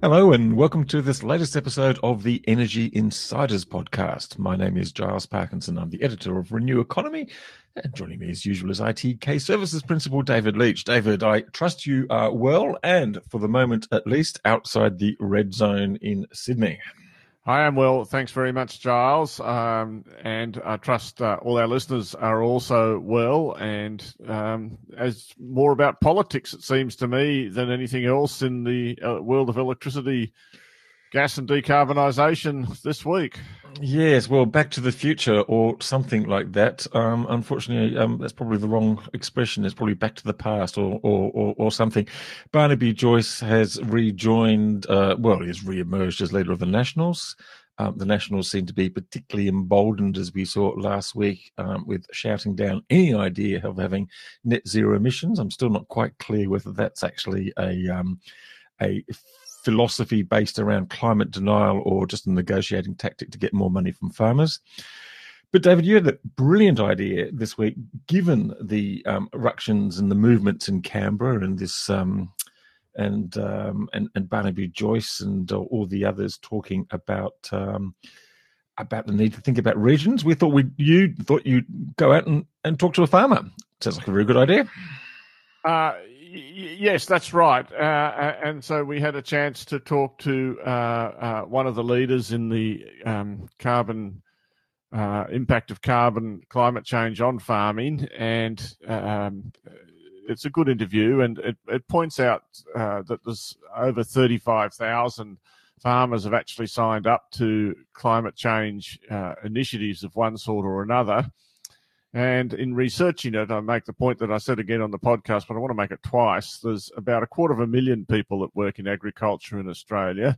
Hello, and welcome to this latest episode of the Energy Insiders podcast. My name is Giles Parkinson. I'm the editor of Renew Economy. And joining me as usual is ITK Services Principal David Leitch. David, I trust you are well and, for the moment at least, outside the red zone in Sydney. I am well. Thanks very much, Giles. Um, and I trust uh, all our listeners are also well. And um, as more about politics, it seems to me, than anything else in the uh, world of electricity, gas, and decarbonisation this week. Yes, well, Back to the Future or something like that. Um, unfortunately, um, that's probably the wrong expression. It's probably Back to the Past or or, or, or something. Barnaby Joyce has rejoined. Uh, well, he has re-emerged as leader of the Nationals. Um, the Nationals seem to be particularly emboldened, as we saw last week, um, with shouting down any idea of having net zero emissions. I'm still not quite clear whether that's actually a um, a philosophy based around climate denial or just a negotiating tactic to get more money from farmers. But David, you had a brilliant idea this week, given the um, eruptions and the movements in Canberra and this um, and, um, and and Barnaby Joyce and uh, all the others talking about um, about the need to think about regions. We thought we you thought you'd go out and, and talk to a farmer. Sounds like a very good idea. Uh, yes, that's right. Uh, and so we had a chance to talk to uh, uh, one of the leaders in the um, carbon uh, impact of carbon climate change on farming, and um, it's a good interview, and it, it points out uh, that there's over thirty-five thousand farmers have actually signed up to climate change uh, initiatives of one sort or another. And in researching it, I make the point that I said again on the podcast, but I want to make it twice. There's about a quarter of a million people that work in agriculture in Australia,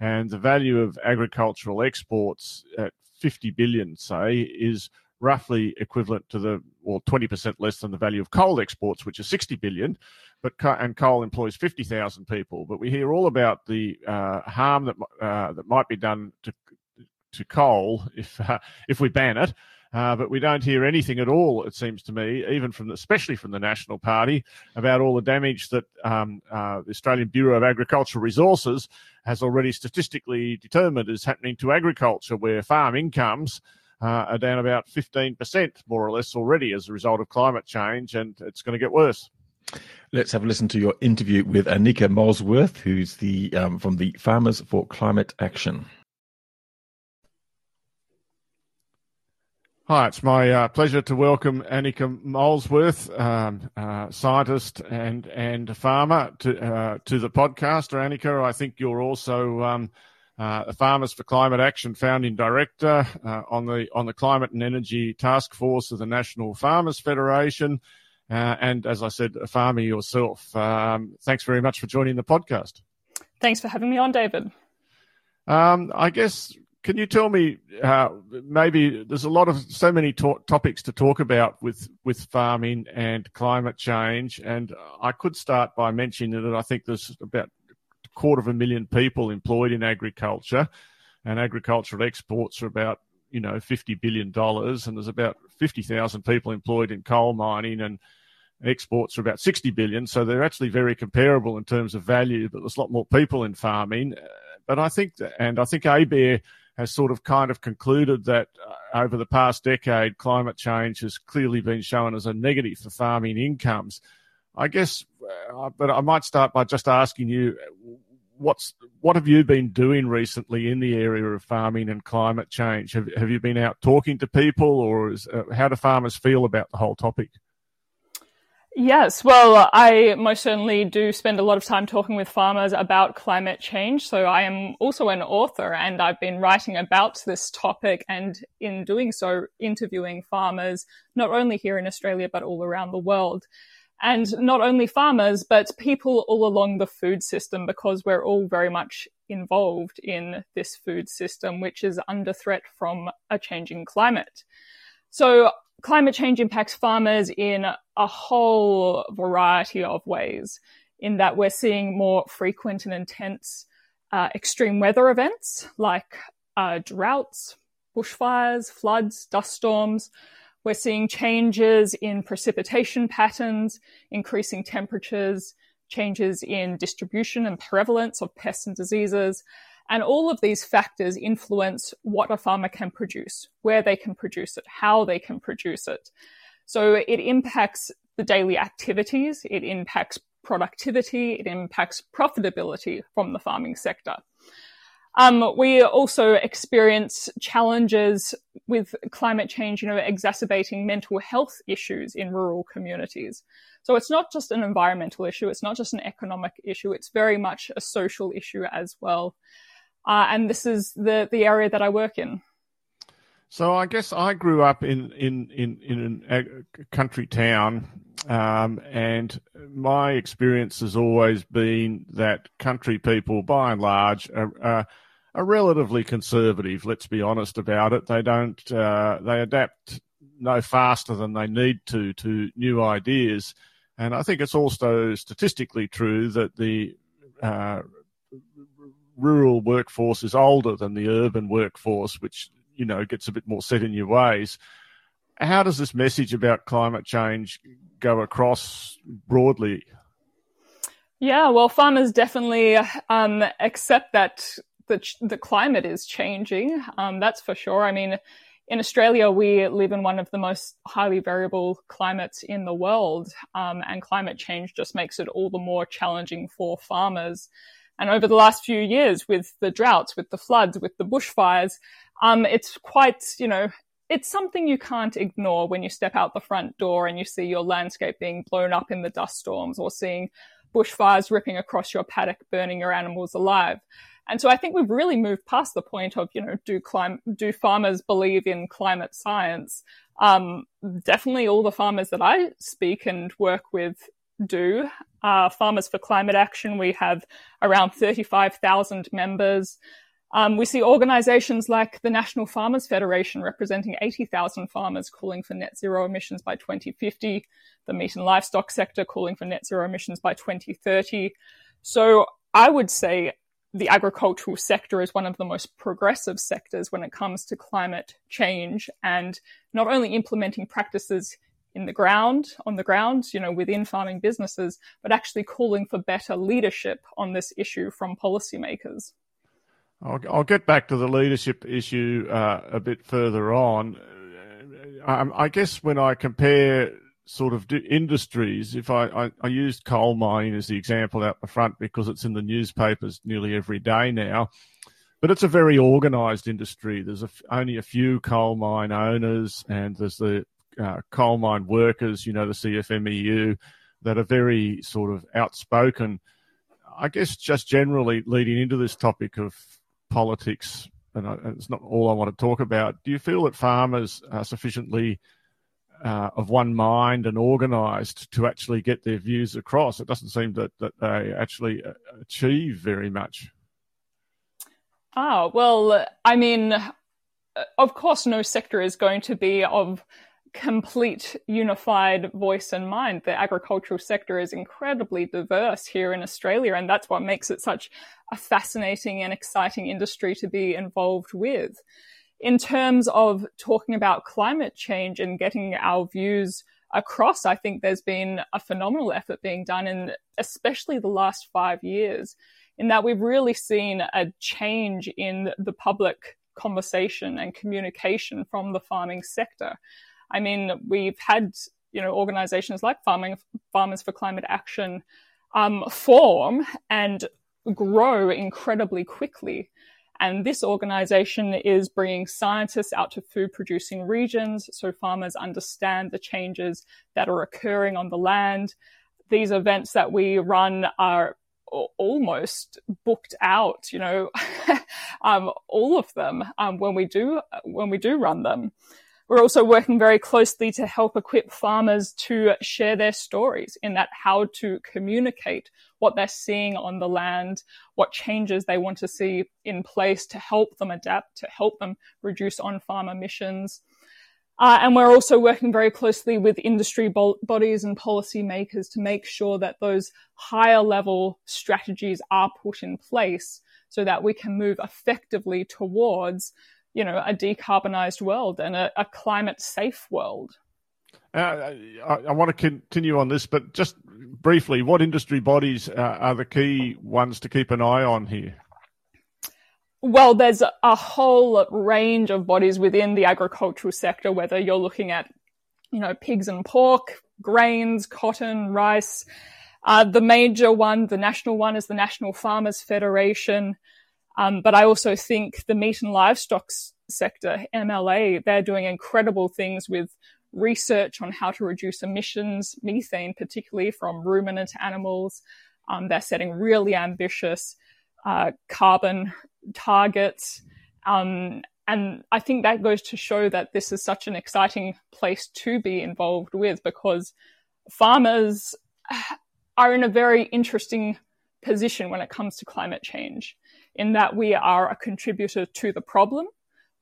and the value of agricultural exports at 50 billion, say, is roughly equivalent to the well 20% less than the value of coal exports, which is 60 billion. But and coal employs 50,000 people. But we hear all about the uh, harm that uh, that might be done to to coal if uh, if we ban it. Uh, but we don't hear anything at all, it seems to me, even from, the, especially from the National Party, about all the damage that um, uh, the Australian Bureau of Agricultural Resources has already statistically determined is happening to agriculture, where farm incomes uh, are down about 15%, more or less, already as a result of climate change, and it's going to get worse. Let's have a listen to your interview with Anika Molesworth, who's the um, from the Farmers for Climate Action. Hi, it's my uh, pleasure to welcome Anika Molesworth, um, uh, scientist and and farmer, to uh, to the podcast. Anika, I think you're also um, uh, Farmers for Climate Action founding director uh, on the on the Climate and Energy Task Force of the National Farmers Federation, uh, and as I said, a farmer yourself. Um, thanks very much for joining the podcast. Thanks for having me on, David. Um, I guess can you tell me uh, maybe there's a lot of so many to- topics to talk about with with farming and climate change, and I could start by mentioning that I think there's about a quarter of a million people employed in agriculture, and agricultural exports are about you know fifty billion dollars, and there's about fifty thousand people employed in coal mining and exports are about 60 billion so they're actually very comparable in terms of value but there's a lot more people in farming. But i think and i think ABARE has sort of kind of concluded that uh, over the past decade, climate change has clearly been shown as a negative for farming incomes. I guess, uh, but I might start by just asking you, what's what have you been doing recently in the area of farming and climate change? Have have you been out talking to people, or is, uh, how do farmers feel about the whole topic? Yes, well, I most certainly do spend a lot of time talking with farmers about climate change. So I am also an author and I've been writing about this topic and in doing so, interviewing farmers, not only here in Australia, but all around the world. And not only farmers, but people all along the food system because we're all very much involved in this food system, which is under threat from a changing climate. So climate change impacts farmers in a whole variety of ways in that we're seeing more frequent and intense uh, extreme weather events like uh, droughts, bushfires, floods, dust storms. We're seeing changes in precipitation patterns, increasing temperatures, changes in distribution and prevalence of pests and diseases. And all of these factors influence what a farmer can produce, where they can produce it, how they can produce it. So it impacts the daily activities, it impacts productivity, it impacts profitability from the farming sector. Um, we also experience challenges with climate change, you know, exacerbating mental health issues in rural communities. So it's not just an environmental issue, it's not just an economic issue, it's very much a social issue as well. Uh, and this is the, the area that I work in. So I guess I grew up in in in, in a country town, um, and my experience has always been that country people, by and large, are, are, are relatively conservative. Let's be honest about it. They don't uh, they adapt no faster than they need to to new ideas, and I think it's also statistically true that the uh, rural workforce is older than the urban workforce, which you know gets a bit more set in your ways. How does this message about climate change go across broadly? Yeah, well, farmers definitely um, accept that the the climate is changing. Um, that's for sure. I mean, in Australia, we live in one of the most highly variable climates in the world, um, and climate change just makes it all the more challenging for farmers. And over the last few years, with the droughts, with the floods, with the bushfires, um, it's quite, you know, it's something you can't ignore when you step out the front door and you see your landscape being blown up in the dust storms or seeing bushfires ripping across your paddock, burning your animals alive. And so I think we've really moved past the point of, you know, do clim- do farmers believe in climate science? Um, definitely all the farmers that I speak and work with do. Uh, Farmers for Climate Action, we have around 35,000 members. Um, we see organizations like the National Farmers Federation representing 80,000 farmers calling for net zero emissions by 2050, the meat and livestock sector calling for net zero emissions by 2030. So I would say the agricultural sector is one of the most progressive sectors when it comes to climate change and not only implementing practices in the ground, on the ground, you know, within farming businesses, but actually calling for better leadership on this issue from policymakers. I'll, I'll get back to the leadership issue uh, a bit further on. Um, I guess when I compare sort of industries, if I, I, I, used coal mining as the example out the front because it's in the newspapers nearly every day now, but it's a very organised industry. There's a, only a few coal mine owners, and there's the uh, coal mine workers, you know, the CFMEU, that are very sort of outspoken. I guess just generally leading into this topic of politics, and it's not all I want to talk about. Do you feel that farmers are sufficiently uh, of one mind and organised to actually get their views across? It doesn't seem that that they actually uh, achieve very much. Ah, well, I mean, of course, no sector is going to be of complete unified voice and mind. The agricultural sector is incredibly diverse here in Australia, and that's what makes it such a fascinating and exciting industry to be involved with. In terms of talking about climate change and getting our views across, I think there's been a phenomenal effort being done in especially the last five years, in that we've really seen a change in the public conversation and communication from the farming sector. I mean, we've had you know organizations like Farming Farmers for Climate Action um, form and grow incredibly quickly. And this organization is bringing scientists out to food producing regions so farmers understand the changes that are occurring on the land. These events that we run are almost booked out, you know, um, all of them um, when we do when we do run them. We're also working very closely to help equip farmers to share their stories in that how to communicate what they're seeing on the land, what changes they want to see in place to help them adapt, to help them reduce on farm emissions. Uh, and we're also working very closely with industry bo- bodies and policymakers to make sure that those higher level strategies are put in place so that we can move effectively towards you know, a decarbonized world and a, a climate safe world. Uh, I, I, want to continue on this, but just briefly, what industry bodies uh, are the key ones to keep an eye on here? Well, there's a whole range of bodies within the agricultural sector, whether you're looking at, you know, pigs and pork, grains, cotton, rice. Uh, the major one, the national one, is the National Farmers Federation. Um, but I also think the meat and livestock sector, MLA, they're doing incredible things with research on how to reduce emissions, methane, particularly from ruminant animals. Um, they're setting really ambitious uh, carbon targets. Um, and I think that goes to show that this is such an exciting place to be involved with because farmers are in a very interesting position when it comes to climate change in that we are a contributor to the problem.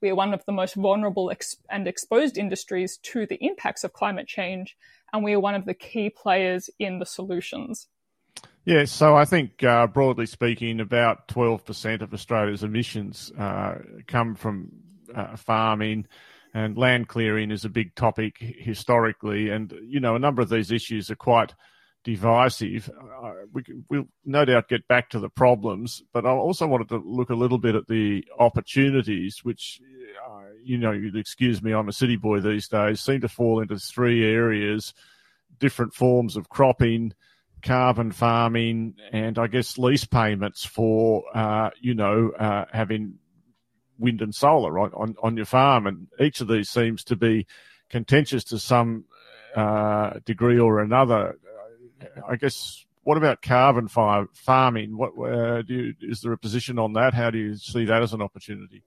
We are one of the most vulnerable ex- and exposed industries to the impacts of climate change, and we are one of the key players in the solutions. Yes, so I think uh, broadly speaking, about 12% of Australia's emissions uh, come from uh, farming, and land clearing is a big topic historically. And, you know, a number of these issues are quite divisive. Uh, we will no doubt get back to the problems, but I also wanted to look a little bit at the opportunities, which, uh, you know, you'd excuse me, I'm a city boy these days, seem to fall into three areas different forms of cropping, carbon farming, and I guess lease payments for, uh, you know, uh, having wind and solar on, on, on your farm. And each of these seems to be contentious to some uh, degree or another. I guess what about carbon farming? What uh, you, is there a position on that? How do you see that as an opportunity?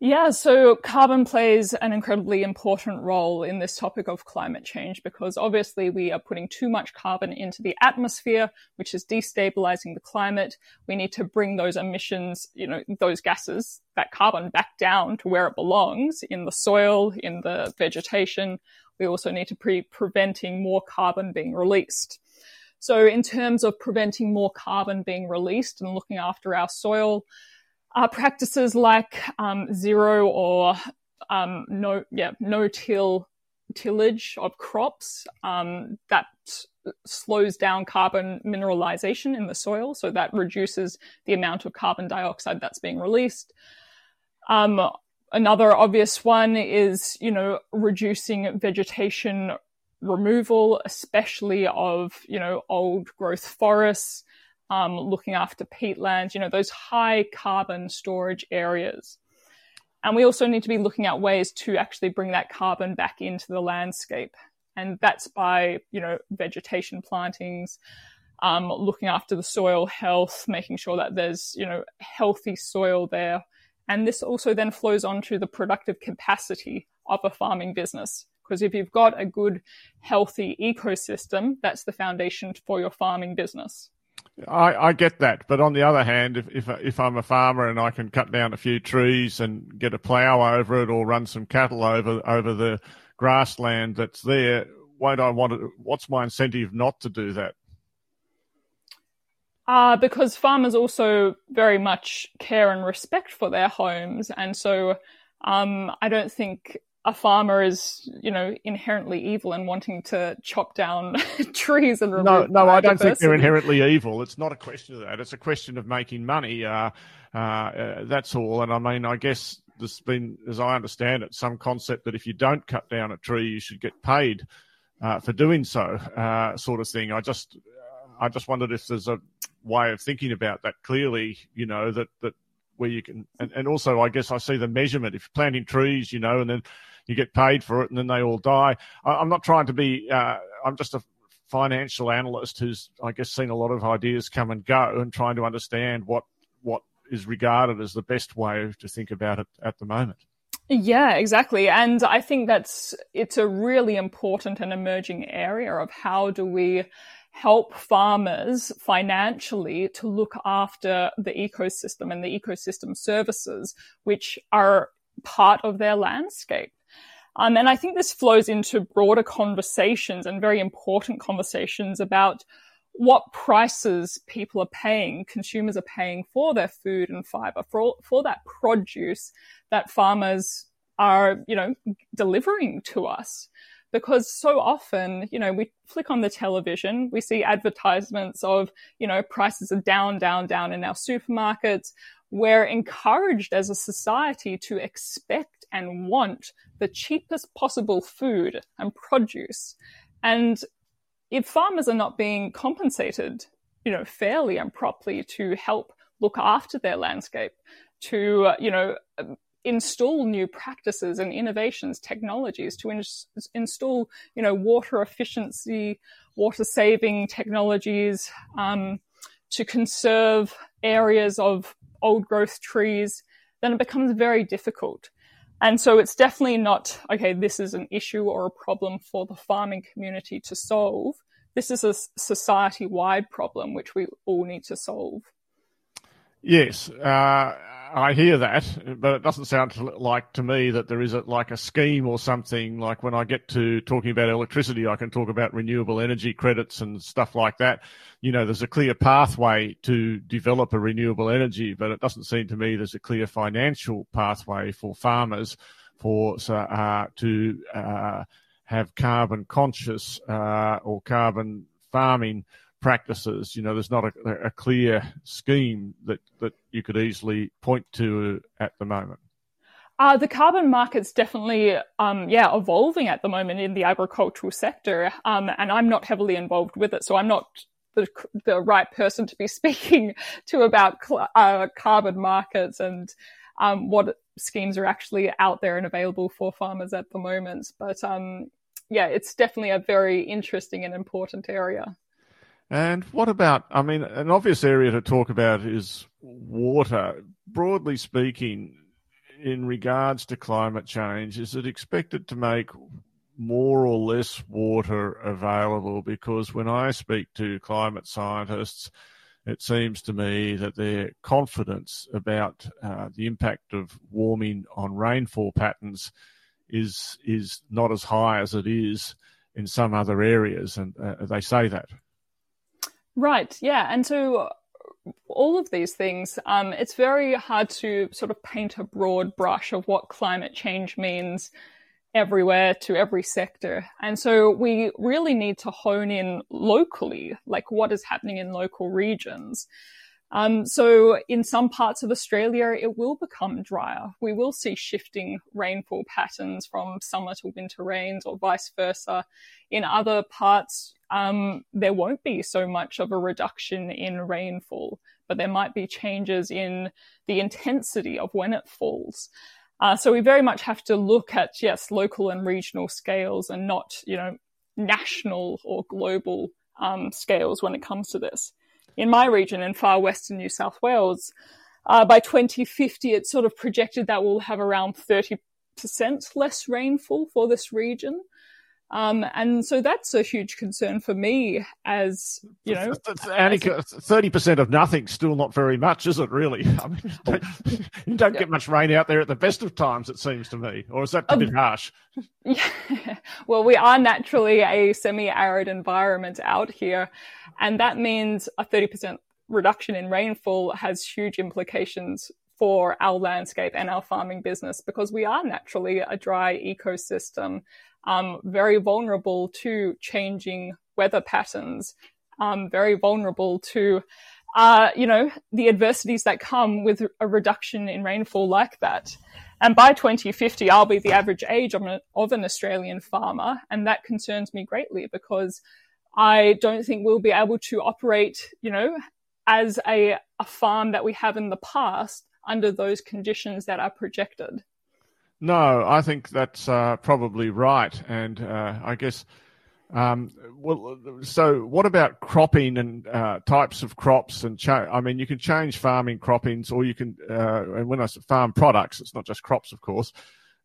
Yeah, so carbon plays an incredibly important role in this topic of climate change because obviously we are putting too much carbon into the atmosphere, which is destabilizing the climate. We need to bring those emissions, you know, those gases, that carbon back down to where it belongs in the soil, in the vegetation. We also need to be preventing more carbon being released. So in terms of preventing more carbon being released and looking after our soil, uh, practices like um, zero or um, no, yeah, no till tillage of crops um, that slows down carbon mineralization in the soil, so that reduces the amount of carbon dioxide that's being released. Um, Another obvious one is, you know, reducing vegetation removal, especially of, you know, old growth forests, um, looking after peatlands, you know, those high carbon storage areas. And we also need to be looking at ways to actually bring that carbon back into the landscape. And that's by, you know, vegetation plantings, um, looking after the soil health, making sure that there's, you know, healthy soil there and this also then flows on to the productive capacity of a farming business. Because if you've got a good, healthy ecosystem, that's the foundation for your farming business. I, I, get that, but on the other hand, if, if if I'm a farmer and I can cut down a few trees and get a plough over it, or run some cattle over over the grassland that's there, won't I want to? What's my incentive not to do that? Uh, because farmers also very much care and respect for their homes. And so um, I don't think a farmer is, you know, inherently evil and wanting to chop down trees and remove. No, no, I don't think they're inherently evil. It's not a question of that. It's a question of making money. Uh, uh, uh, that's all. And I mean, I guess there's been, as I understand it, some concept that if you don't cut down a tree, you should get paid uh, for doing so, uh, sort of thing. I just, I just wondered if there's a way of thinking about that clearly, you know, that, that where you can, and, and also I guess I see the measurement. If you're planting trees, you know, and then you get paid for it and then they all die. I, am not trying to be, uh, I'm just a financial analyst who's, I guess, seen a lot of ideas come and go and trying to understand what, what is regarded as the best way to think about it at the moment. Yeah, exactly. And I think that's it's a really important and emerging area of how do we help farmers financially to look after the ecosystem and the ecosystem services which are part of their landscape. Um, and I think this flows into broader conversations and very important conversations about what prices people are paying, consumers are paying for their food and fiber, for, for that produce that farmers are, you know, delivering to us. Because so often, you know, we flick on the television, we see advertisements of, you know, prices are down, down, down in our supermarkets. We're encouraged as a society to expect and want the cheapest possible food and produce. And if farmers are not being compensated, you know, fairly and properly to help look after their landscape, to, you know, install new practices and innovations, technologies, to in- install, you know, water efficiency, water saving technologies, um, to conserve areas of old growth trees, then it becomes very difficult. And so it's definitely not, okay, this is an issue or a problem for the farming community to solve. This is a society wide problem which we all need to solve. Yes, uh, I hear that, but it doesn't sound like to me that there is a, like a scheme or something. Like when I get to talking about electricity, I can talk about renewable energy credits and stuff like that. You know, there's a clear pathway to develop a renewable energy, but it doesn't seem to me there's a clear financial pathway for farmers for uh, to uh, have carbon conscious uh, or carbon farming practices. You know, there's not a, a clear scheme that, that you could easily point to at the moment. Uh, the carbon market's definitely, um, yeah, evolving at the moment in the agricultural sector, um, and I'm not heavily involved with it, so I'm not the, the right person to be speaking to about uh, carbon markets and um, what schemes are actually out there and available for farmers at the moment. But um, yeah, it's definitely a very interesting and important area. And what about, I mean, an obvious area to talk about is water. Broadly speaking, in regards to climate change, is it expected to make more or less water available? Because when I speak to climate scientists, it seems to me that their confidence about uh, the impact of warming on rainfall patterns is is not as high as it is in some other areas, and uh, they say that. Right. Yeah. And so all of these things, um, it's very hard to sort of paint a broad brush of what climate change means everywhere to every sector. And so we really need to hone in locally, like what is happening in local regions. Um, so in some parts of Australia, it will become drier. We will see shifting rainfall patterns from summer to winter rains or vice versa. In other parts, um, there won't be so much of a reduction in rainfall, but there might be changes in the intensity of when it falls. Uh, so we very much have to look at, yes, local and regional scales and not, you know, national or global um, scales when it comes to this in my region in far western New South Wales, uh, by 2050, it's sort of projected that we'll have around 30% less rainfall for this region. Um, and so that's a huge concern for me as, you know. Anika, 30% of nothing still not very much, is it really? I mean, don't, you don't get much rain out there at the best of times, it seems to me. Or is that a um, bit harsh? Yeah. Well, we are naturally a semi arid environment out here. And that means a 30% reduction in rainfall has huge implications for our landscape and our farming business because we are naturally a dry ecosystem, um, very vulnerable to changing weather patterns, um, very vulnerable to, uh, you know, the adversities that come with a reduction in rainfall like that. And by 2050, I'll be the average age of an, of an Australian farmer. And that concerns me greatly because I don't think we'll be able to operate, you know, as a, a farm that we have in the past under those conditions that are projected. No, I think that's uh, probably right. And uh, I guess, um, well, so what about cropping and uh, types of crops? And cha- I mean, you can change farming croppings, or you can, uh, and when I say farm products, it's not just crops, of course.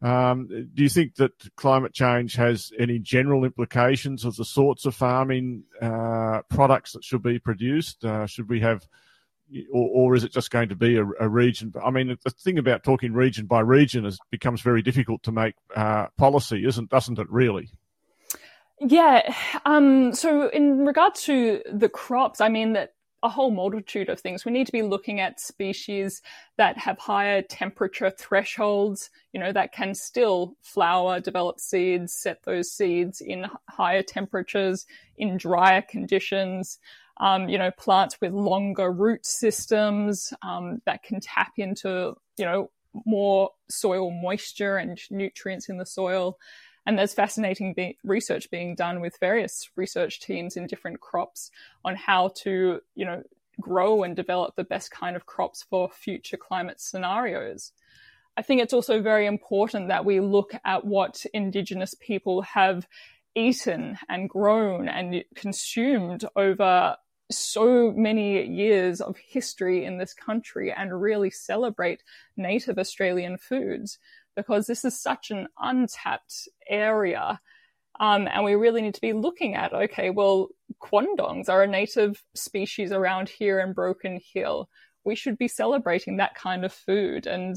Um, do you think that climate change has any general implications of the sorts of farming uh, products that should be produced? Uh, should we have, or, or, is it just going to be a, a, region? I mean, the thing about talking region by region is becomes very difficult to make uh, policy, isn't doesn't it? Really? Yeah. Um, so in regard to the crops, I mean that a whole multitude of things. We need to be looking at species that have higher temperature thresholds, you know, that can still flower, develop seeds, set those seeds in higher temperatures, in drier conditions. Um, you know, plants with longer root systems um, that can tap into, you know, more soil moisture and nutrients in the soil. And there's fascinating be- research being done with various research teams in different crops on how to, you know, grow and develop the best kind of crops for future climate scenarios. I think it's also very important that we look at what Indigenous people have eaten and grown and consumed over so many years of history in this country and really celebrate native Australian foods because this is such an untapped area. Um, and we really need to be looking at okay, well, quandongs are a native species around here in Broken Hill. We should be celebrating that kind of food and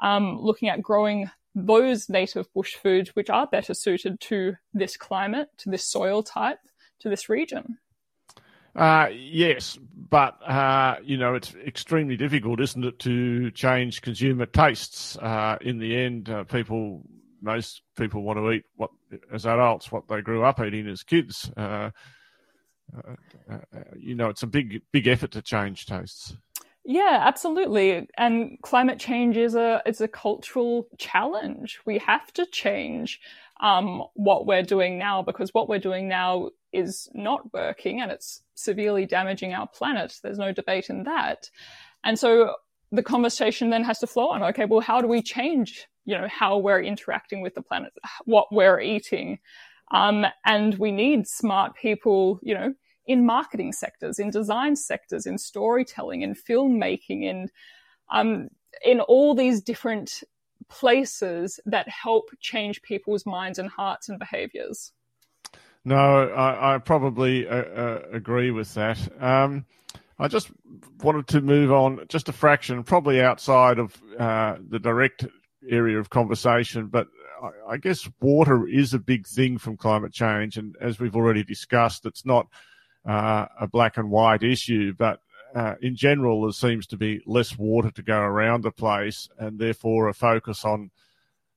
um, looking at growing those native bush foods which are better suited to this climate, to this soil type, to this region. Uh, yes, but uh, you know it's extremely difficult, isn't it, to change consumer tastes? Uh, in the end, uh, people, most people want to eat what as adults what they grew up eating as kids. Uh, uh, you know, it's a big, big effort to change tastes. Yeah, absolutely. And climate change is a it's a cultural challenge. We have to change um, what we're doing now because what we're doing now is not working and it's severely damaging our planet. There's no debate in that. And so the conversation then has to flow on, okay, well, how do we change, you know, how we're interacting with the planet, what we're eating? Um, and we need smart people, you know, in marketing sectors, in design sectors, in storytelling, in filmmaking, in, um, in all these different places that help change people's minds and hearts and behaviors. No, I, I probably uh, uh, agree with that. Um, I just wanted to move on just a fraction, probably outside of uh, the direct area of conversation, but I, I, guess water is a big thing from climate change. And as we've already discussed, it's not uh, a black and white issue, but uh, in general, there seems to be less water to go around the place, and therefore a focus on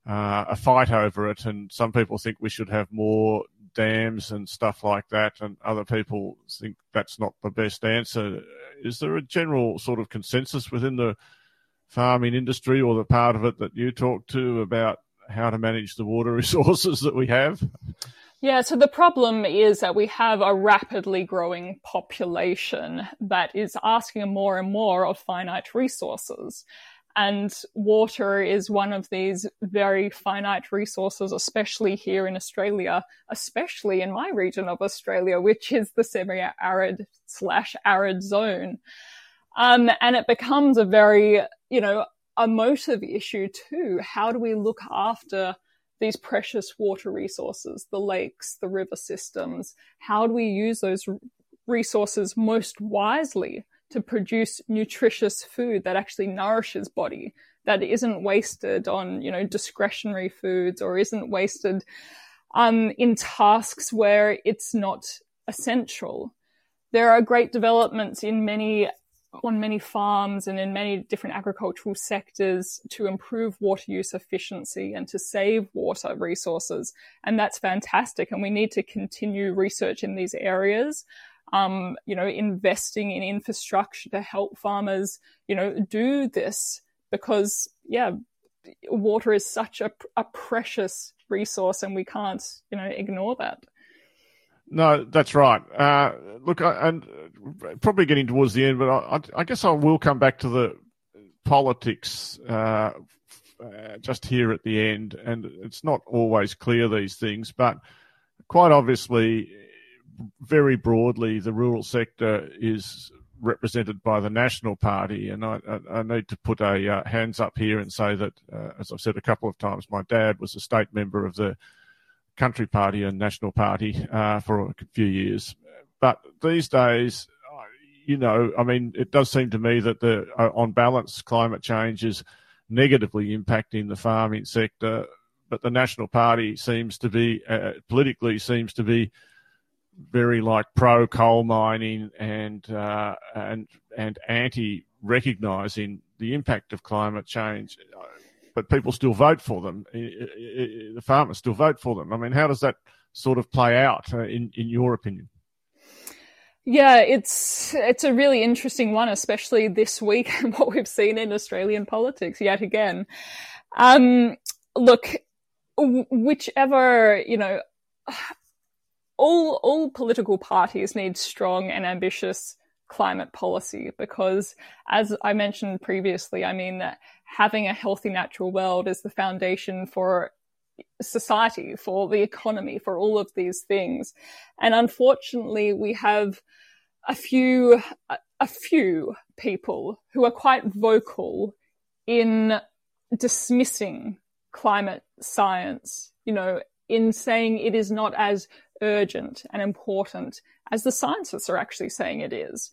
uh, a fight over it. And some people think we should have more dams and stuff like that, and other people think that's not the best answer. Is there a general sort of consensus within the farming industry or the part of it that you talk to about how to manage the water resources that we have? Yeah, so the problem is that we have a rapidly growing population that is asking more and more of finite resources. And water is one of these very finite resources, especially here in Australia, especially in my region of Australia, which is the semi-arid slash arid zone. Um, and it becomes a very, you know, emotive issue too. How do we look after these precious water resources, the lakes, the river systems? How do we use those resources most wisely? to produce nutritious food that actually nourishes body, that isn't wasted on, you know, discretionary foods or isn't wasted um, in tasks where it's not essential. There are great developments in many on many farms and in many different agricultural sectors to improve water use efficiency and to save water resources. And that's fantastic. And we need to continue research in these areas um, you know, investing in infrastructure to help farmers, you know, do this because, yeah, water is such a, a precious resource and we can't, you know, ignore that. No, that's right. Uh, look, I, and probably getting towards the end, but I, I, guess I will come back to the politics uh, uh, just here at the end. And it's not always clear these things, but quite obviously, very broadly, the rural sector is represented by the National Party. And I, I, I need to put a uh, hands up here and say that, uh, as I've said a couple of times, my dad was a state member of the Country Party and National Party uh, for a few years. But these days, you know, I mean, it does seem to me that the uh, on balance, climate change is negatively impacting the farming sector, but the National Party seems to be uh, politically seems to be very like pro coal mining and uh, and and anti recognizing the impact of climate change, but people still vote for them. The farmers still vote for them. I mean, how does that sort of play out uh, in in your opinion? Yeah, it's it's a really interesting one, especially this week and what we've seen in Australian politics yet again. Um, look, whichever you know, all all political parties need strong and ambitious climate policy because, as I mentioned previously, I mean that having a healthy natural world is the foundation for society, for the economy, for all of these things. And unfortunately, we have a few, a few people who are quite vocal in dismissing climate science, you know, in saying it is not as urgent and important as the scientists are actually saying it is.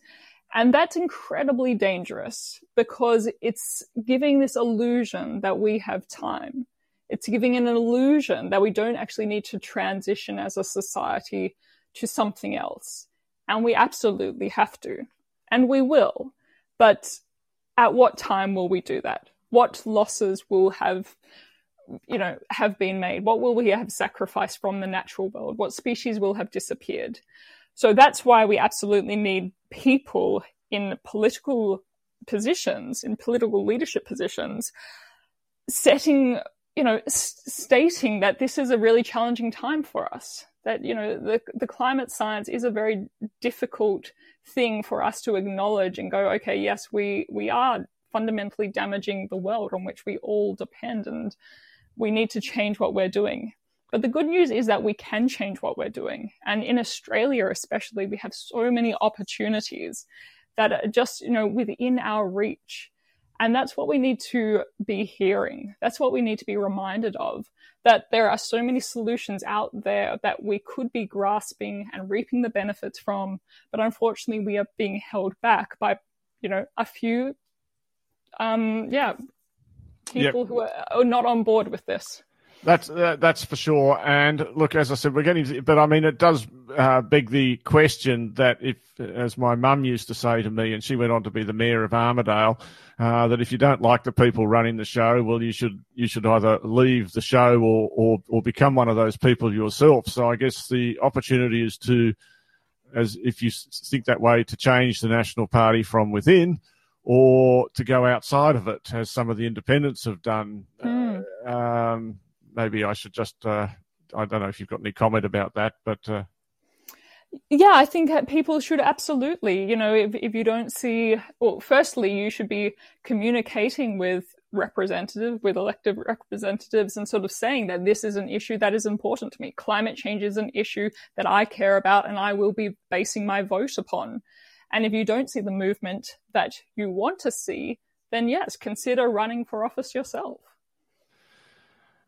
And that's incredibly dangerous because it's giving this illusion that we have time. It's giving an illusion that we don't actually need to transition as a society to something else. And we absolutely have to. And we will. But at what time will we do that? What losses will have, you know, have been made? What will we have sacrificed from the natural world? What species will have disappeared? So that's why we absolutely need people in political positions, in political leadership positions, setting you know, stating that this is a really challenging time for us. That you know, the the climate science is a very difficult thing for us to acknowledge and go, okay, yes, we we are fundamentally damaging the world on which we all depend, and we need to change what we're doing. But the good news is that we can change what we're doing, and in Australia, especially, we have so many opportunities that are just you know within our reach and that's what we need to be hearing. That's what we need to be reminded of that there are so many solutions out there that we could be grasping and reaping the benefits from. But unfortunately, we are being held back by, you know, a few, um, yeah, people yep. who are, are not on board with this. That's uh, that's for sure. And look, as I said, we're getting, to, but I mean, it does uh, beg the question that if, as my mum used to say to me, and she went on to be the mayor of Armadale, uh, that if you don't like the people running the show, well, you should you should either leave the show or or, or become one of those people yourself. So I guess the opportunity is to, as if you think that way, to change the National Party from within or to go outside of it, as some of the independents have done. Mm. Um, maybe I should just. Uh, I don't know if you've got any comment about that, but. Uh... Yeah, I think people should absolutely, you know, if, if you don't see, well, firstly, you should be communicating with representatives, with elected representatives, and sort of saying that this is an issue that is important to me. Climate change is an issue that I care about and I will be basing my vote upon. And if you don't see the movement that you want to see, then yes, consider running for office yourself.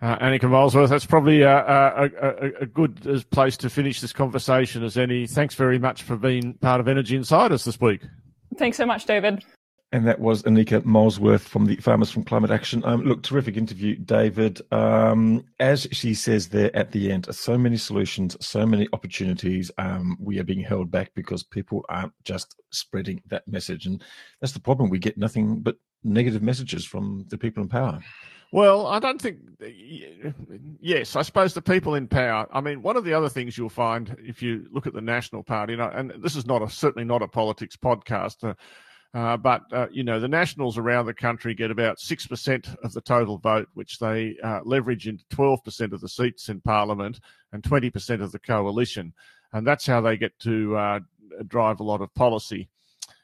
Uh, Anika Molesworth, that's probably a, a, a, a, good place to finish this conversation as any. Thanks very much for being part of Energy Insiders this week. Thanks so much, David. And that was Anika Molesworth from the Farmers from Climate Action. Um, look, terrific interview, David. Um, as she says there at the end, so many solutions, so many opportunities. Um, we are being held back because people aren't just spreading that message. And that's the problem. We get nothing but negative messages from the people in power. Well, I don't think. Yes, I suppose the people in power. I mean, one of the other things you'll find if you look at the National Party, and this is not a certainly not a politics podcast, uh, uh, but uh, you know, the Nationals around the country get about six percent of the total vote, which they uh, leverage into twelve percent of the seats in Parliament and twenty percent of the coalition, and that's how they get to uh, drive a lot of policy.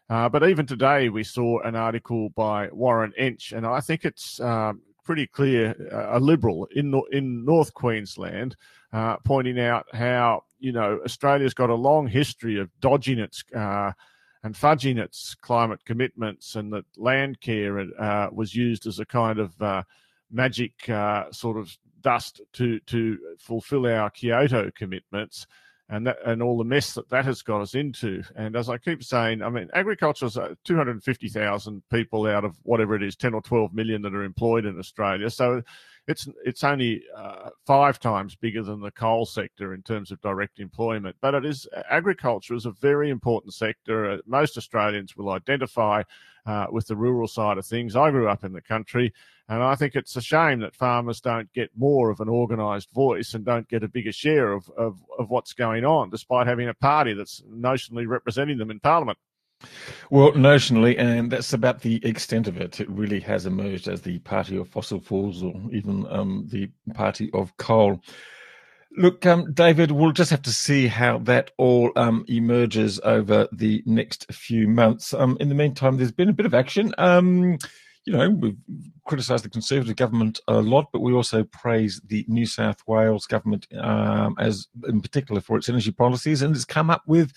Uh, but even today, we saw an article by Warren Entsch, and I think it's um, pretty clear, uh, a liberal in in North Queensland, uh, pointing out how you know Australia's got a long history of dodging its uh, and fudging its climate commitments, and that land care uh, was used as a kind of uh, magic uh, sort of dust to to fulfil our Kyoto commitments. And that, and all the mess that that has got us into. And as I keep saying, I mean, agriculture is 250,000 people out of whatever it is, 10 or 12 million that are employed in Australia. So it's it's only uh, five times bigger than the coal sector in terms of direct employment. But it is agriculture is a very important sector. Uh, most Australians will identify uh, with the rural side of things. I grew up in the country, and I think it's a shame that farmers don't get more of an organised voice and don't get a bigger share of, of, of what's going on, despite having a party that's notionally representing them in Parliament. Well, notionally, and that's about the extent of it. It really has emerged as the party of fossil fuels or even um, the party of coal. Look, um, David, we'll just have to see how that all um, emerges over the next few months. Um, in the meantime, there's been a bit of action. Um, you know, we've criticised the Conservative government a lot, but we also praise the New South Wales government um, as, in particular, for its energy policies, and it's come up with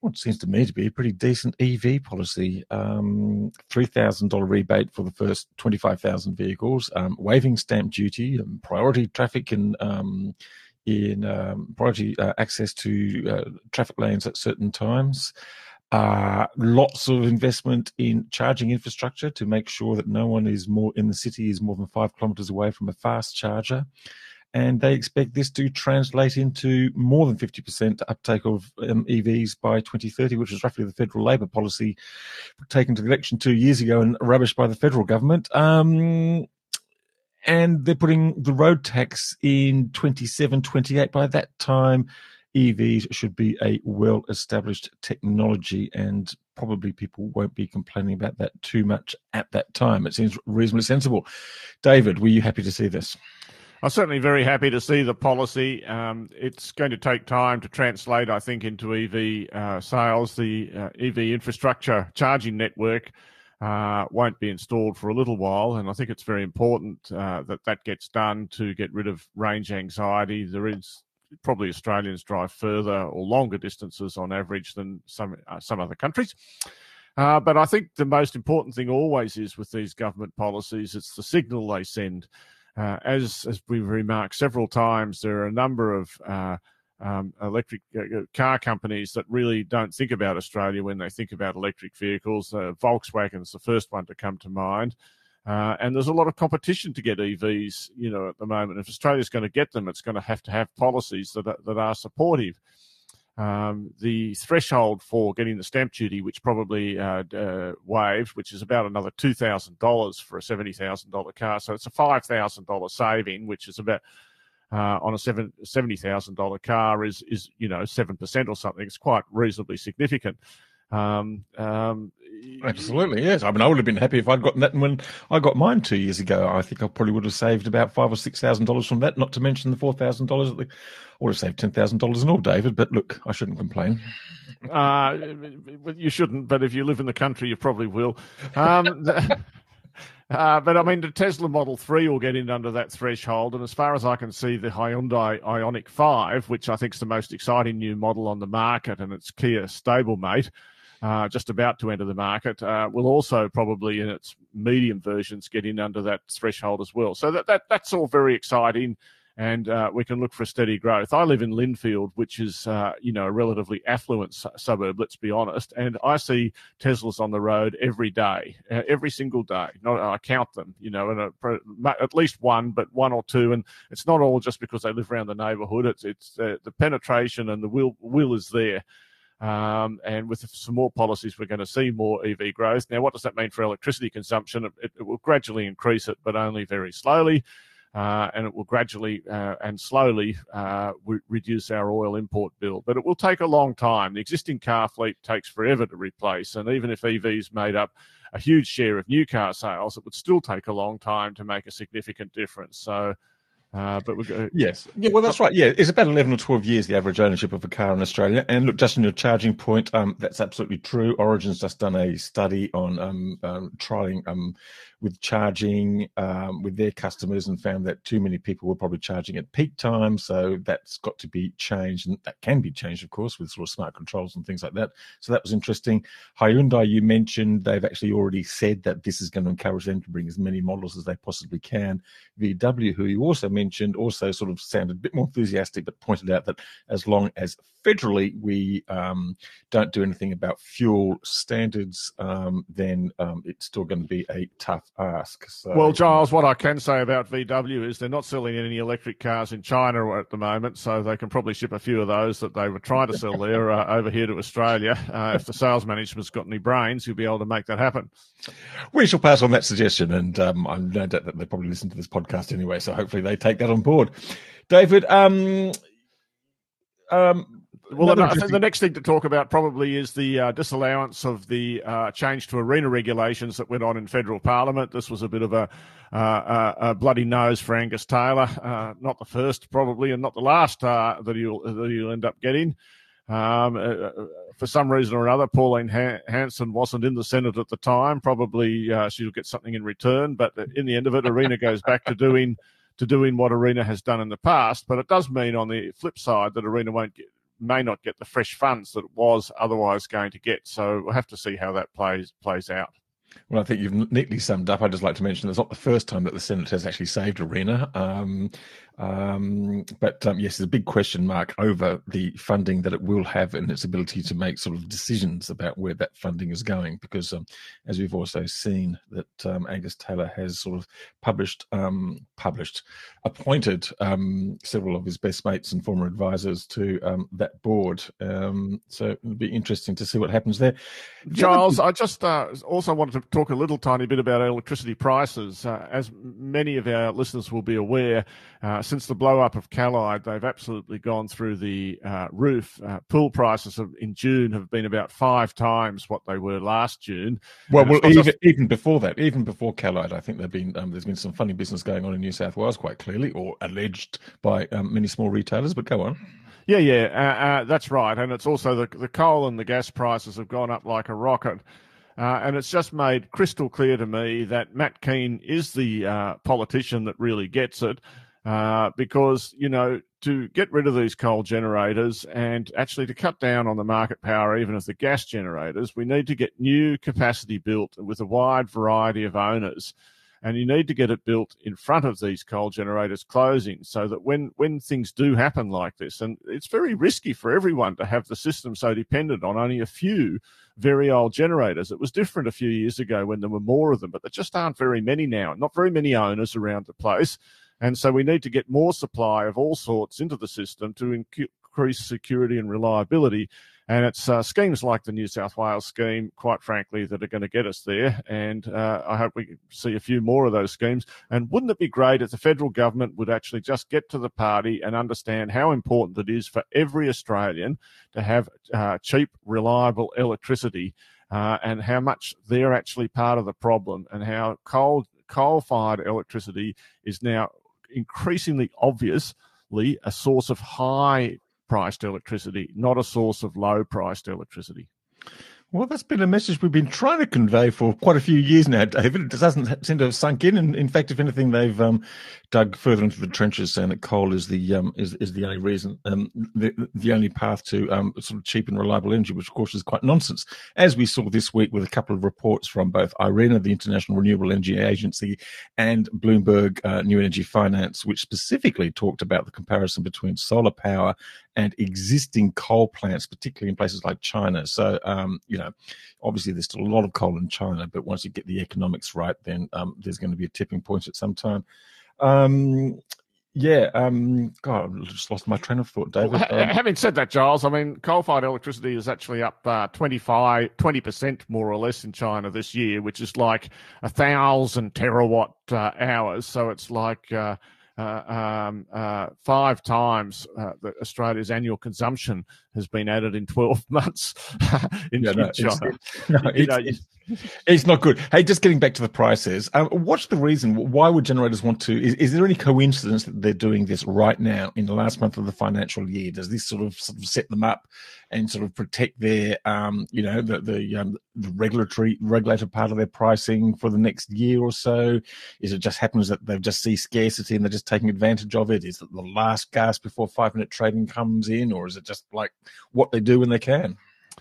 what seems to me to be a pretty decent EV policy. Um, $3,000 rebate for the first 25,000 vehicles, um, waiving stamp duty, and priority traffic in, um, in um, priority uh, access to uh, traffic lanes at certain times. Uh, lots of investment in charging infrastructure to make sure that no one is more in the city is more than five kilometres away from a fast charger and they expect this to translate into more than 50% uptake of um, EVs by 2030, which is roughly the federal Labor policy taken to the election two years ago and rubbished by the federal government. Um, and they're putting the road tax in 27, 28. By that time, EVs should be a well established technology, and probably people won't be complaining about that too much at that time. It seems reasonably sensible. David, were you happy to see this? I'm certainly very happy to see the policy. Um, it's going to take time to translate, I think, into EV uh, sales. The uh, EV infrastructure charging network uh, won't be installed for a little while, and I think it's very important uh, that that gets done to get rid of range anxiety. There is probably Australians drive further or longer distances on average than some uh, some other countries. Uh, but I think the most important thing always is with these government policies, it's the signal they send. Uh, as as we've remarked several times, there are a number of uh, um, electric uh, uh, car companies that really don't think about Australia when they think about electric vehicles. Uh, Volkswagen's the first one to come to mind. Uh, and there's a lot of competition to get EVs, you know, at the moment. If Australia's going to get them, it's going to have to have policies that are, that are supportive um, the threshold for getting the stamp duty, which probably uh, uh, waived, which is about another two thousand dollars for a seventy thousand dollar car. So it's a five thousand dollar saving, which is about uh, on a seven, seventy thousand dollar car is is you know seven percent or something. It's quite reasonably significant. Um, um, Absolutely, yes. I mean, I would have been happy if I'd gotten that And when I got mine two years ago. I think I probably would have saved about five or six thousand dollars from that. Not to mention the four thousand dollars. I would have saved ten thousand dollars in all, David. But look, I shouldn't complain. Uh, you shouldn't. But if you live in the country, you probably will. Um, Uh, but I mean, the Tesla Model 3 will get in under that threshold. And as far as I can see, the Hyundai Ioniq 5, which I think is the most exciting new model on the market, and its Kia stablemate, uh, just about to enter the market, uh, will also probably in its medium versions get in under that threshold as well. So that, that that's all very exciting, and uh, we can look for steady growth. I live in Lindfield, which is uh, you know a relatively affluent su- suburb. Let's be honest, and I see Teslas on the road every day, uh, every single day. Not I count them, you know, and at least one, but one or two, and it's not all just because they live around the neighbourhood. It's it's uh, the penetration and the will will is there. Um, and with some more policies, we're going to see more EV growth. Now, what does that mean for electricity consumption? It, it will gradually increase it, but only very slowly. Uh, and it will gradually uh, and slowly uh, re- reduce our oil import bill. But it will take a long time. The existing car fleet takes forever to replace. And even if EVs made up a huge share of new car sales, it would still take a long time to make a significant difference. So, uh, but we're going yes, yeah, well, that's right. Yeah, it's about eleven or twelve years the average ownership of a car in Australia. And look, just on your charging point, um, that's absolutely true. Origin's just done a study on um, um trialing um with charging um, with their customers and found that too many people were probably charging at peak time. So that's got to be changed, and that can be changed, of course, with sort of smart controls and things like that. So that was interesting. Hyundai, you mentioned they've actually already said that this is going to encourage them to bring as many models as they possibly can. VW, who you also mentioned, also sort of sounded a bit more enthusiastic, but pointed out that as long as federally we um, don't do anything about fuel standards, um, then um, it's still going to be a tough ask. So, well, Giles, what I can say about VW is they're not selling any electric cars in China at the moment, so they can probably ship a few of those that they were trying to sell there uh, over here to Australia. Uh, if the sales management's got any brains, you'll be able to make that happen. We shall pass on that suggestion, and um, I'm no doubt that they probably listen to this podcast anyway, so hopefully they take that on board. David, um, um, well, I think the next thing to talk about probably is the uh, disallowance of the uh, change to ARENA regulations that went on in federal parliament. This was a bit of a, uh, a bloody nose for Angus Taylor. Uh, not the first, probably, and not the last uh, that you'll that he'll end up getting. Um, uh, for some reason or another, Pauline Hanson wasn't in the Senate at the time. Probably she'll get something in return, but in the end of it, ARENA goes back to doing to doing what ARENA has done in the past. But it does mean, on the flip side, that ARENA won't get may not get the fresh funds that it was otherwise going to get. So we'll have to see how that plays plays out. Well, I think you've neatly summed up. I'd just like to mention it's not the first time that the Senate has actually saved ARENA. Um, um, but um, yes, there's a big question mark over the funding that it will have and its ability to make sort of decisions about where that funding is going. Because um, as we've also seen, that um, Angus Taylor has sort of published, um, published, appointed um, several of his best mates and former advisors to that board. so it'll be interesting to see what happens there. Giles, I just uh, also wanted to talk a little tiny bit about electricity prices. Uh, as many of our listeners will be aware. Uh, since the blow up of Callide, they've absolutely gone through the uh, roof. Uh, pool prices have, in June have been about five times what they were last June. Well, well even, just... even before that, even before Callide, I think there've been um, there's been some funny business going on in New South Wales, quite clearly, or alleged by um, many small retailers. But go on. Yeah, yeah, uh, uh, that's right, and it's also the the coal and the gas prices have gone up like a rocket. Uh, and it's just made crystal clear to me that Matt Kean is the uh, politician that really gets it uh, because you know to get rid of these coal generators and actually to cut down on the market power even of the gas generators, we need to get new capacity built with a wide variety of owners. And you need to get it built in front of these coal generators closing so that when, when things do happen like this, and it's very risky for everyone to have the system so dependent on only a few very old generators. It was different a few years ago when there were more of them, but there just aren't very many now. Not very many owners around the place. And so we need to get more supply of all sorts into the system to increase security and reliability. And it's uh, schemes like the New South Wales scheme, quite frankly, that are going to get us there. And uh, I hope we see a few more of those schemes. And wouldn't it be great if the federal government would actually just get to the party and understand how important it is for every Australian to have uh, cheap, reliable electricity uh, and how much they're actually part of the problem and how coal coal fired electricity is now increasingly obviously a source of high priced electricity, not a source of low priced electricity. Well, that's been a message we've been trying to convey for quite a few years now, David. It doesn't seem to have sunk in. And in fact, if anything, they've um, dug further into the trenches, saying that coal is the um, is is the only reason, um, the the only path to um, sort of cheap and reliable energy, which of course is quite nonsense. As we saw this week with a couple of reports from both IRENA, the International Renewable Energy Agency, and Bloomberg uh, New Energy Finance, which specifically talked about the comparison between solar power and existing coal plants, particularly in places like China. So, um, you know, obviously there's still a lot of coal in China, but once you get the economics right, then um, there's going to be a tipping point at some time. Um, yeah, um, God, I just lost my train of thought, David. Well, ha- um, having said that, Giles, I mean, coal-fired electricity is actually up uh, 25, 20% more or less in China this year, which is like a thousand terawatt uh, hours. So it's like uh, um, uh, five times uh, Australia's annual consumption has been added in 12 months in, yeah, no. It's, no, it's, know, it's, it's, not good. Hey, just getting back to the prices, um, what's the reason? Why would generators want to? Is, is, there any coincidence that they're doing this right now in the last month of the financial year? Does this sort of, sort of set them up and sort of protect their, um, you know, the the, um, the regulatory regulated part of their pricing for the next year or so? Is it just happens that they've just see scarcity and they're just taking advantage of it? Is it the last gasp before five minute trading comes in, or is it just like what they do when they can?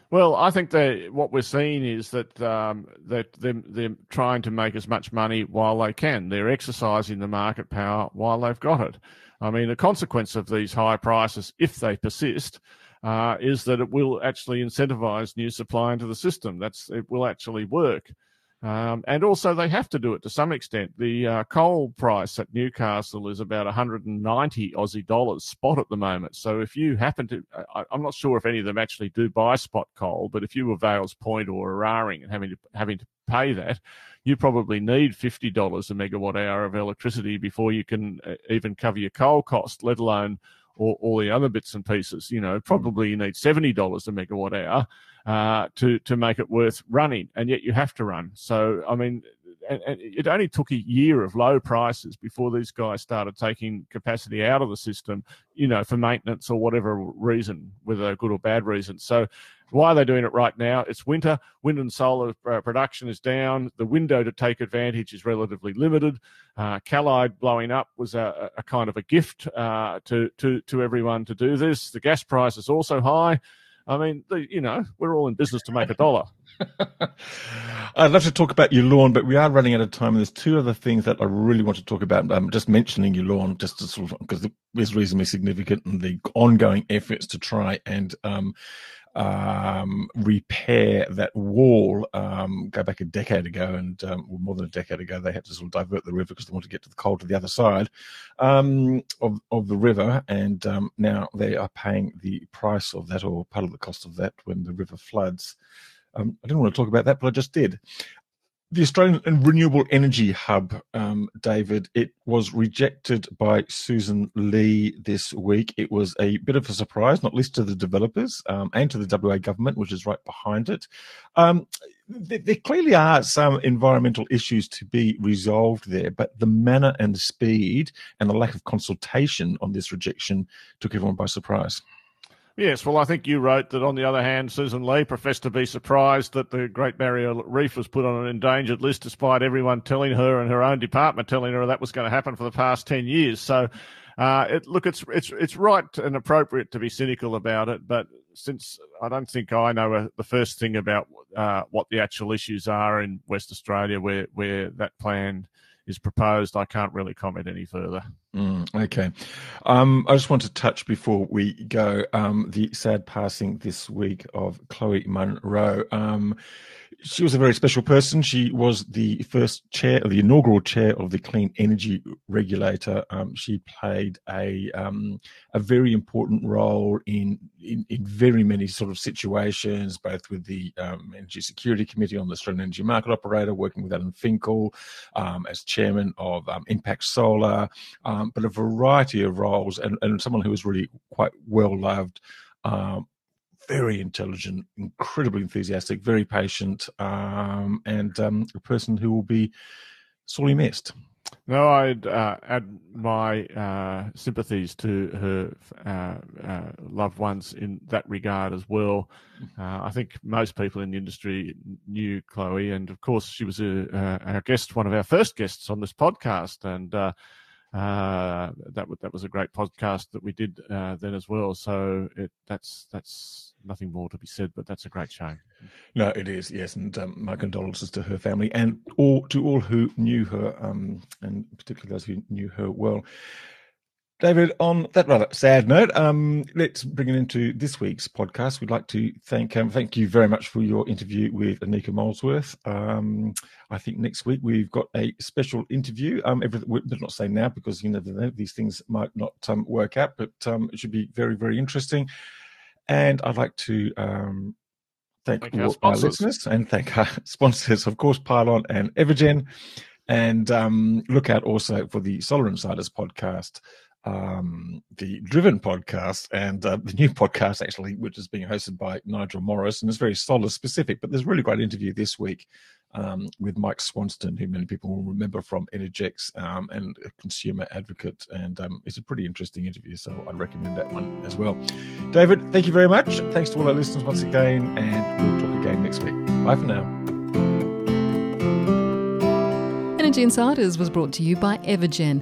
Well, I think that what we're seeing is that um, that they're, they're trying to make as much money while they can. They're exercising the market power while they've got it. I mean, the consequence of these high prices, if they persist, uh, is that it will actually incentivize new supply into the system. That's it will actually work. Um, and also, they have to do it to some extent. The uh, coal price at Newcastle is about 190 Aussie dollars spot at the moment. So, if you happen to, I, am not sure if any of them actually do buy spot coal, but if you were Vales Point or Eraring and having to having to pay that, you probably need fifty dollars a megawatt hour of electricity before you can uh, even cover your coal cost, let alone all, all the other bits and pieces. You know, probably you need seventy dollars a megawatt hour uh, to to make it worth running, and yet you have to run. So I mean, and, and it only took a year of low prices before these guys started taking capacity out of the system, you know, for maintenance or whatever reason, whether good or bad reason. So why are they doing it right now? It's winter. Wind and solar uh, production is down. The window to take advantage is relatively limited. Uh, Callide blowing up was a, a kind of a gift uh, to, to, to everyone to do this. The gas price is also high. I mean, you know, we're all in business to make a dollar. I'd love to talk about Yallourn, but we are running out of time. And there's two other things that I really want to talk about. I'm just mentioning Yallourn, just to sort of because it's reasonably significant and the ongoing efforts to try and um, um, repair that wall. Um, go back a decade ago, and um, well, more than a decade ago, they had to sort of divert the river because they wanted to get to the coal to the other side um, of of the river, and um, now they are paying the price of that or part of the cost of that when the river floods. Um, I didn't want to talk about that, but I just did the Australian Renewable Energy Hub, um, David, it was rejected by Sussan Ley this week. It was a bit of a surprise, not least to the developers um, and to the WA government, which is right behind it. Um, there, there, clearly are some environmental issues to be resolved there, but the manner and the speed and the lack of consultation on this rejection took everyone by surprise. Yes, well, I think you wrote that on the other hand, Sussan Ley professed to be surprised that the Great Barrier Reef was put on an endangered list despite everyone telling her and her own department telling her that was going to happen for the past 10 years. So, uh, it, look, it's, it's, it's right and appropriate to be cynical about it, but since I don't think I know uh, the first thing about uh, what the actual issues are in West Australia where, where that plan is proposed, I can't really comment any further. Mm, okay. Um, I just want to touch before we go um, the sad passing this week of Chloe Munro. Um, she was a very special person. She was the first chair, the inaugural chair of the Clean Energy Regulator. Um, she played a um, a very important role in, in, in very many sort of situations, both with the um, Energy Security Committee on the Australian Energy Market Operator, working with Alan Finkel um, as chairman of um, Impact Solar, um, but a variety of roles, and, and someone who was really quite well loved. Um, very intelligent, incredibly enthusiastic, very patient, um, and um, a person who will be sorely missed. No, I'd uh, add my uh, sympathies to her uh, uh loved ones in that regard as well. Uh, I think most people in the industry knew Chloe, and of course, she was a, uh, our guest, one of our first guests on this podcast, and that that was a great podcast that we did uh, then as well. So it, that's that's nothing more to be said, but that's a great show. No, it is, yes. And um, my condolences to her family and all to all who knew her, um, and particularly those who knew her well. David, on that rather sad note, um, let's bring it into this week's podcast. We'd like to thank um, thank you very much for your interview with Anika Molesworth. Um, I think next week we've got a special interview. Um, everything, we're not saying now because you never know; these things might not um, work out, but um, it should be very, very interesting. And I'd like to um, thank, thank all our listeners and thank our sponsors, of course, Pylon and Evergen. And um, look out also for the Solar Insiders podcast um, the Driven podcast and uh, the new podcast, actually, which is being hosted by Nigel Morris and is very solar specific. But there's a really great interview this week um, with Mike Swanston, who many people will remember from Energex um, and a consumer advocate. And um, it's a pretty interesting interview, so I'd recommend that one as well. David, thank you very much. Thanks to all our listeners once again, and we'll talk again next week. Bye for now. Energy Insiders was brought to you by Evergen